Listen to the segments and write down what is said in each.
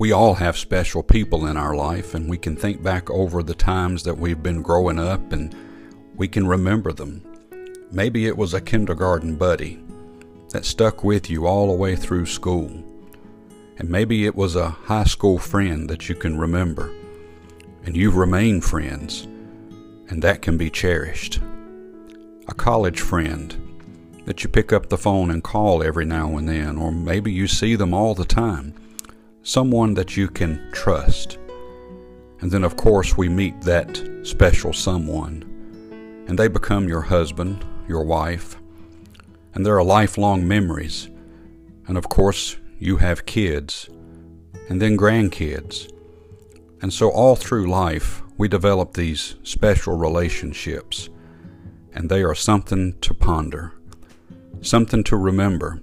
We all have special people in our life, and we can think back over the times that we've been growing up and we can remember them. Maybe it was a kindergarten buddy that stuck with you all the way through school. And maybe it was a high school friend that you can remember. And you've remained friends, and that can be cherished. A college friend that you pick up the phone and call every now and then, or maybe you see them all the time. Someone that you can trust. And then, of course, we meet that special someone, and they become your husband, your wife, and there are lifelong memories. And of course, you have kids, and then grandkids. And so, all through life, we develop these special relationships, and they are something to ponder something to remember,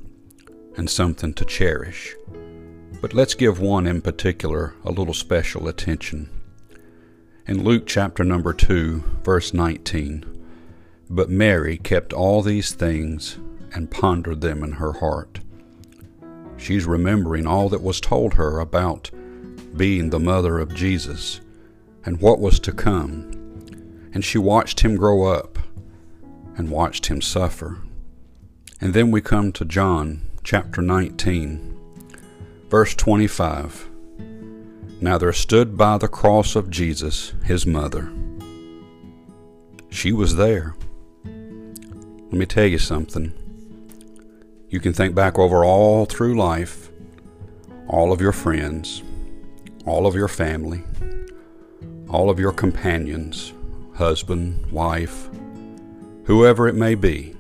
and something to cherish. But let's give one in particular a little special attention. In Luke chapter number 2, verse 19, But Mary kept all these things and pondered them in her heart. She's remembering all that was told her about being the mother of Jesus and what was to come. And she watched him grow up and watched him suffer and then we come to John chapter 19, verse 25. Now there stood by the cross of Jesus his mother. She was there. Let me tell you something. You can think back over all through life, all of your friends, all of your family, all of your companions, husband, wife, whoever it may be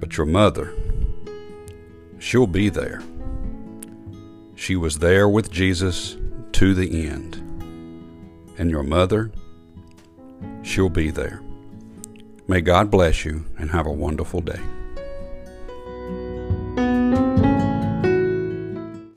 but your mother, she'll be there. She was there with Jesus to the end. And your mother, she'll be there. May God bless you and have a wonderful day.